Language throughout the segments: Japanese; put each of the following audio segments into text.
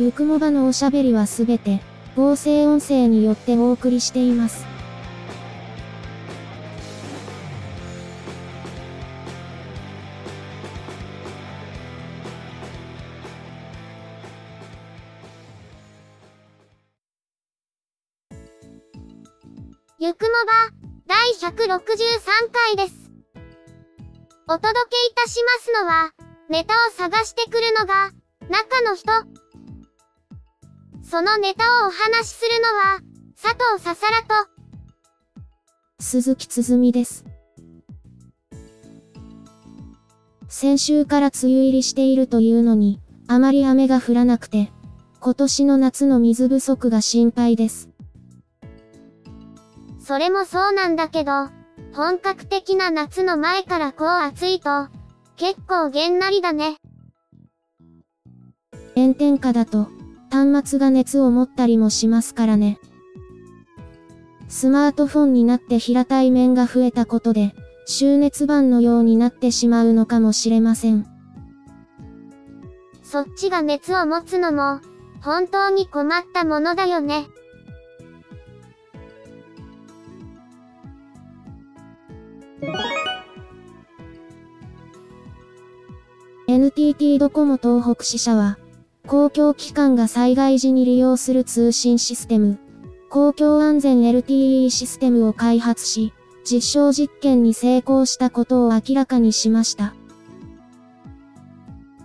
ゆくもばのおしゃべりはすべて、合成音声によってお送りしています。ゆくもば、第163回です。お届けいたしますのは、ネタを探してくるのが、中の人。そのネタをお話しするのは、佐藤ささらと、鈴木つづみです。先週から梅雨入りしているというのに、あまり雨が降らなくて、今年の夏の水不足が心配です。それもそうなんだけど、本格的な夏の前からこう暑いと、結構げんなりだね。炎天下だと、端末が熱を持ったりもしますからね。スマートフォンになって平たい面が増えたことで、終熱板のようになってしまうのかもしれません。そっちが熱を持つのも、本当に困ったものだよね。NTT ドコモ東北支社は、公共機関が災害時に利用する通信システム、公共安全 LTE システムを開発し、実証実験に成功したことを明らかにしました。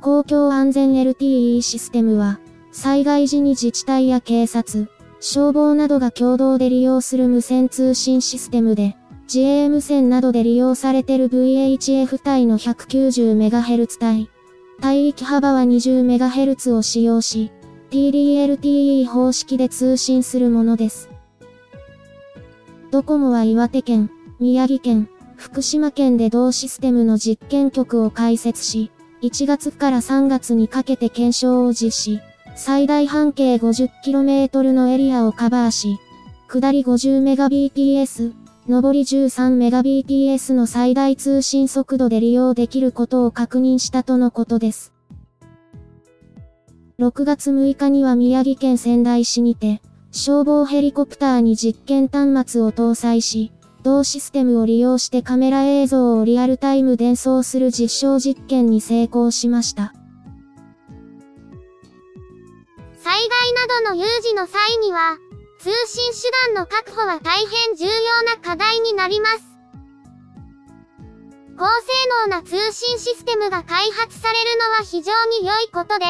公共安全 LTE システムは、災害時に自治体や警察、消防などが共同で利用する無線通信システムで、自衛無線などで利用されている VHF 帯の 190MHz 帯、帯域幅は 20MHz を使用し、TDLTE 方式で通信するものです。ドコモは岩手県、宮城県、福島県で同システムの実験局を開設し、1月から3月にかけて検証を実施、最大半径 50km のエリアをカバーし、下り 50Mbps、上り 13Mbps の最大通信速度で利用できることを確認したとのことです。6月6日には宮城県仙台市にて、消防ヘリコプターに実験端末を搭載し、同システムを利用してカメラ映像をリアルタイム伝送する実証実験に成功しました。災害などの有事の際には、通信手段の確保は大変重要な課題になります。高性能な通信システムが開発されるのは非常に良いことで、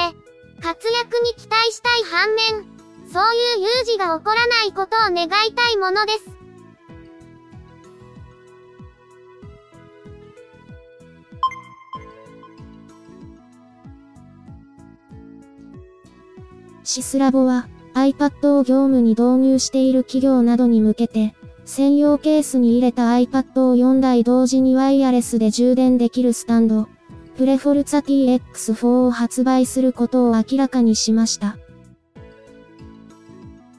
活躍に期待したい反面、そういう有事が起こらないことを願いたいものです。シスラボは、iPad を業務に導入している企業などに向けて、専用ケースに入れた iPad を4台同時にワイヤレスで充電できるスタンド、プレフォルツァ TX4 を発売することを明らかにしました。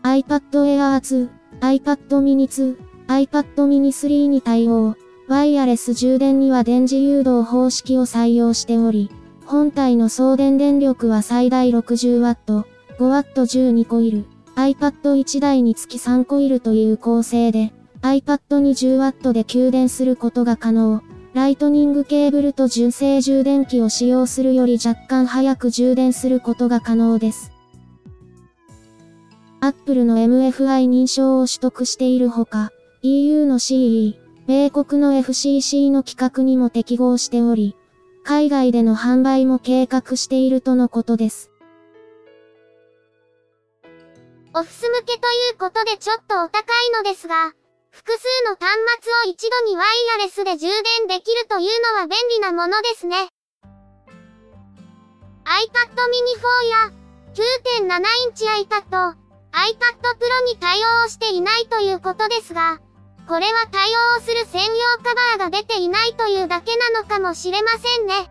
iPad Air 2、iPad mini 2、iPad mini 3に対応、ワイヤレス充電には電磁誘導方式を採用しており、本体の送電電力は最大 60W、5W12 コイル、iPad1 台につき3コイルという構成で、iPad に 10W で給電することが可能。ライトニングケーブルと純正充電器を使用するより若干早く充電することが可能です。Apple の MFI 認証を取得しているほか、EU の CE、米国の FCC の規格にも適合しており、海外での販売も計画しているとのことです。オフィス向けということでちょっとお高いのですが、複数の端末を一度にワイヤレスで充電できるというのは便利なものですね。iPad mini 4や9.7インチ iPad、iPad Pro に対応していないということですが、これは対応する専用カバーが出ていないというだけなのかもしれませんね。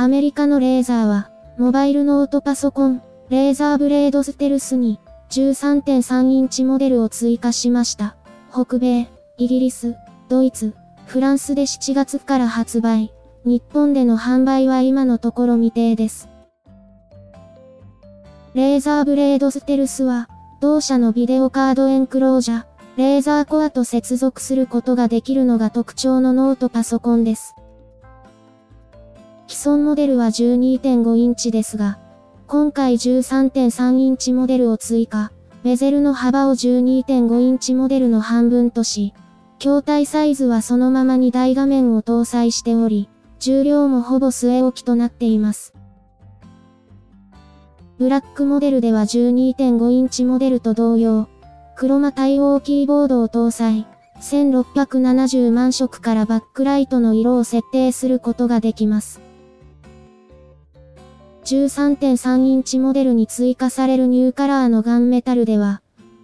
アメリカのレーザーは、モバイルノートパソコン、レーザーブレードステルスに、13.3インチモデルを追加しました。北米、イギリス、ドイツ、フランスで7月から発売。日本での販売は今のところ未定です。レーザーブレードステルスは、同社のビデオカードエンクロージャ、レーザーコアと接続することができるのが特徴のノートパソコンです。既存モデルは12.5インチですが、今回13.3インチモデルを追加、ベゼルの幅を12.5インチモデルの半分とし、筐体サイズはそのままに大画面を搭載しており、重量もほぼ据え置きとなっています。ブラックモデルでは12.5インチモデルと同様、クロマ対応キーボードを搭載、1670万色からバックライトの色を設定することができます。13.3インチモデルに追加されるニューカラーのガンメタルでは、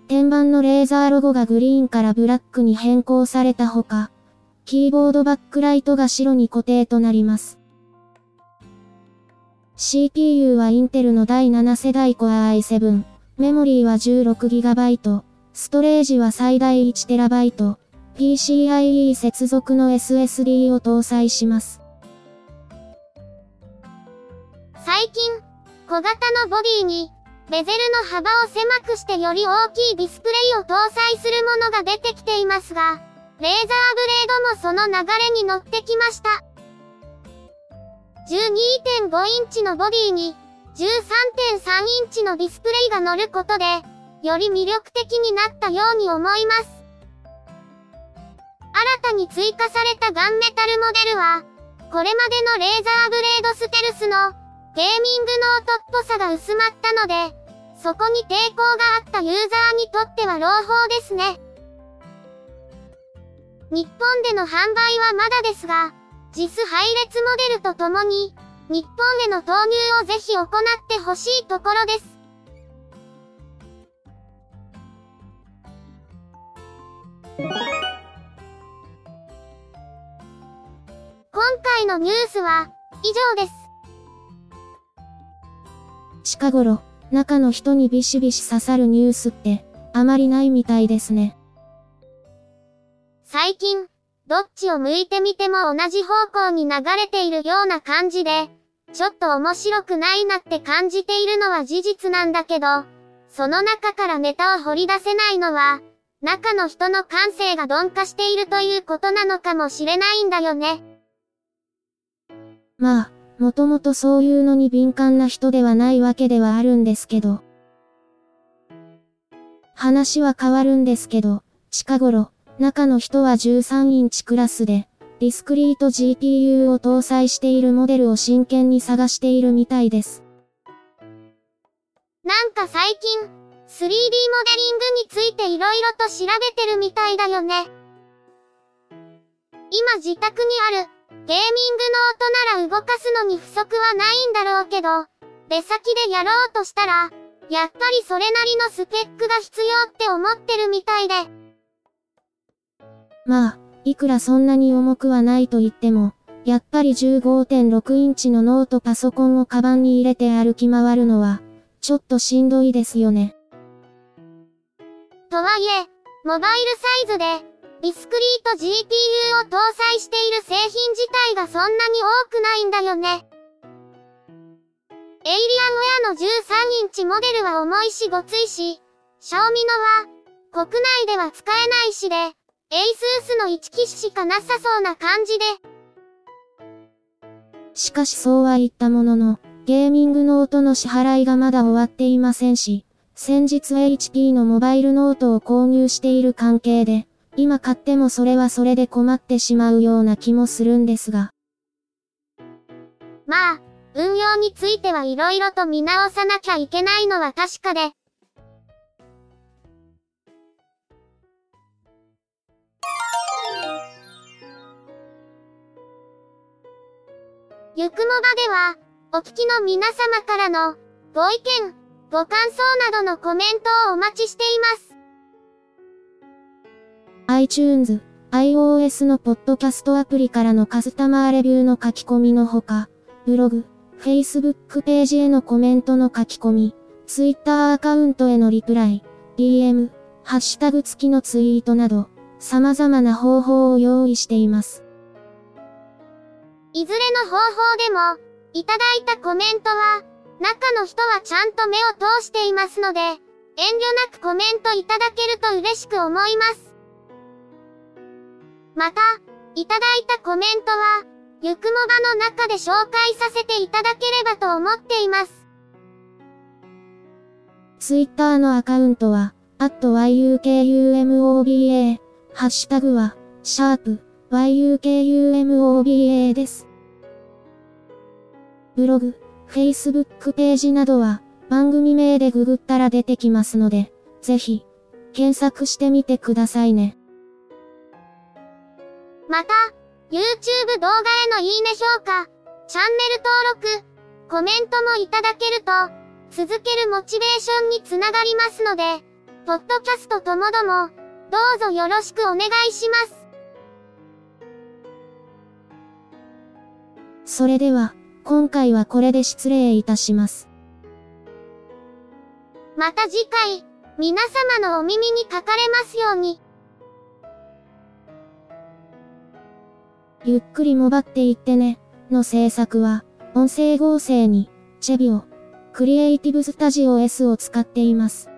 天板のレーザーロゴがグリーンからブラックに変更されたほか、キーボードバックライトが白に固定となります。CPU はインテルの第7世代 Core i7、メモリーは 16GB、ストレージは最大 1TB、PCIe 接続の SSD を搭載します。最近、小型のボディに、ベゼルの幅を狭くしてより大きいディスプレイを搭載するものが出てきていますが、レーザーブレードもその流れに乗ってきました。12.5インチのボディに、13.3インチのディスプレイが乗ることで、より魅力的になったように思います。新たに追加されたガンメタルモデルは、これまでのレーザーブレードステルスのゲーミングノートっぽさが薄まったので、そこに抵抗があったユーザーにとっては朗報ですね。日本での販売はまだですが、JIS 配列モデルとともに、日本への投入をぜひ行ってほしいところです。今回のニュースは以上です。近頃、中の人にビシビシ刺さるニュースって、あまりないみたいですね。最近、どっちを向いてみても同じ方向に流れているような感じで、ちょっと面白くないなって感じているのは事実なんだけど、その中からネタを掘り出せないのは、中の人の感性が鈍化しているということなのかもしれないんだよね。まあ、もともとそういうのに敏感な人ではないわけではあるんですけど。話は変わるんですけど、近頃、中の人は13インチクラスで、ディスクリート GPU を搭載しているモデルを真剣に探しているみたいです。なんか最近、3D モデリングについて色々と調べてるみたいだよね。今自宅にあるゲーミングノートなら動かすのに不足はないんだろうけど、出先でやろうとしたら、やっぱりそれなりのスペックが必要って思ってるみたいで。まあ、いくらそんなに重くはないと言っても、やっぱり15.6インチのノートパソコンをカバンに入れて歩き回るのは、ちょっとしんどいですよね。とはいえ、モバイルサイズで、 discrete GPU を搭載している製品自体がそんなに多くないんだよね。 Alienware の13インチモデルは重いしごついし、 Xiaomi のは、国内では使えないしで、 ASUS の1機種しかなさそうな感じで。しかしそうは言ったものの、ゲーミングノートの支払いがまだ終わっていませんし、先日 HP のモバイルノートを購入している関係で、今買ってもそれはそれで困ってしまうような気もするんですが。まあ、運用についてはいろいろと見直さなきゃいけないのは確かで。ゆくもばでは、お聞きの皆様からの、ご意見、ご感想などのコメントをお待ちしています。iTunes、iOS のポッドキャストアプリからのカスタマーレビューの書き込みのほか、ブログ、Facebook ページへのコメントの書き込み、Twitter アカウントへのリプライ、DM、ハッシュタグ付きのツイートなど、様々な方法を用意しています。いずれの方法でも、いただいたコメントは、中の人はちゃんと目を通していますので、遠慮なくコメントいただけると嬉しく思います。また、いただいたコメントは、ゆくもばの中で紹介させていただければと思っています。ツイッターのアカウントは、yukumoba、ハッシュタグは、シャープ、yukumoba です。ブログ、Facebook ページなどは、番組名でググったら出てきますので、ぜひ、検索してみてくださいね。また、YouTube 動画へのいいね評価、チャンネル登録、コメントもいただけると、続けるモチベーションにつながりますので、ポッドキャストともども、どうぞよろしくお願いします。それでは、今回はこれで失礼いたします。また次回、皆様のお耳にかかれますように。ゆっくりもばっていってね、の制作は、音声合成に、チェビオ、クリエイティブスタジオ S を使っています。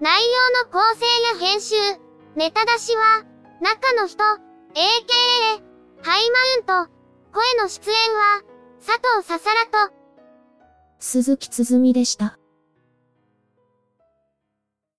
内容の構成や編集、ネタ出しは、中の人、AKA、ハイマウント、声の出演は、佐藤ささらと、鈴木つづみでした。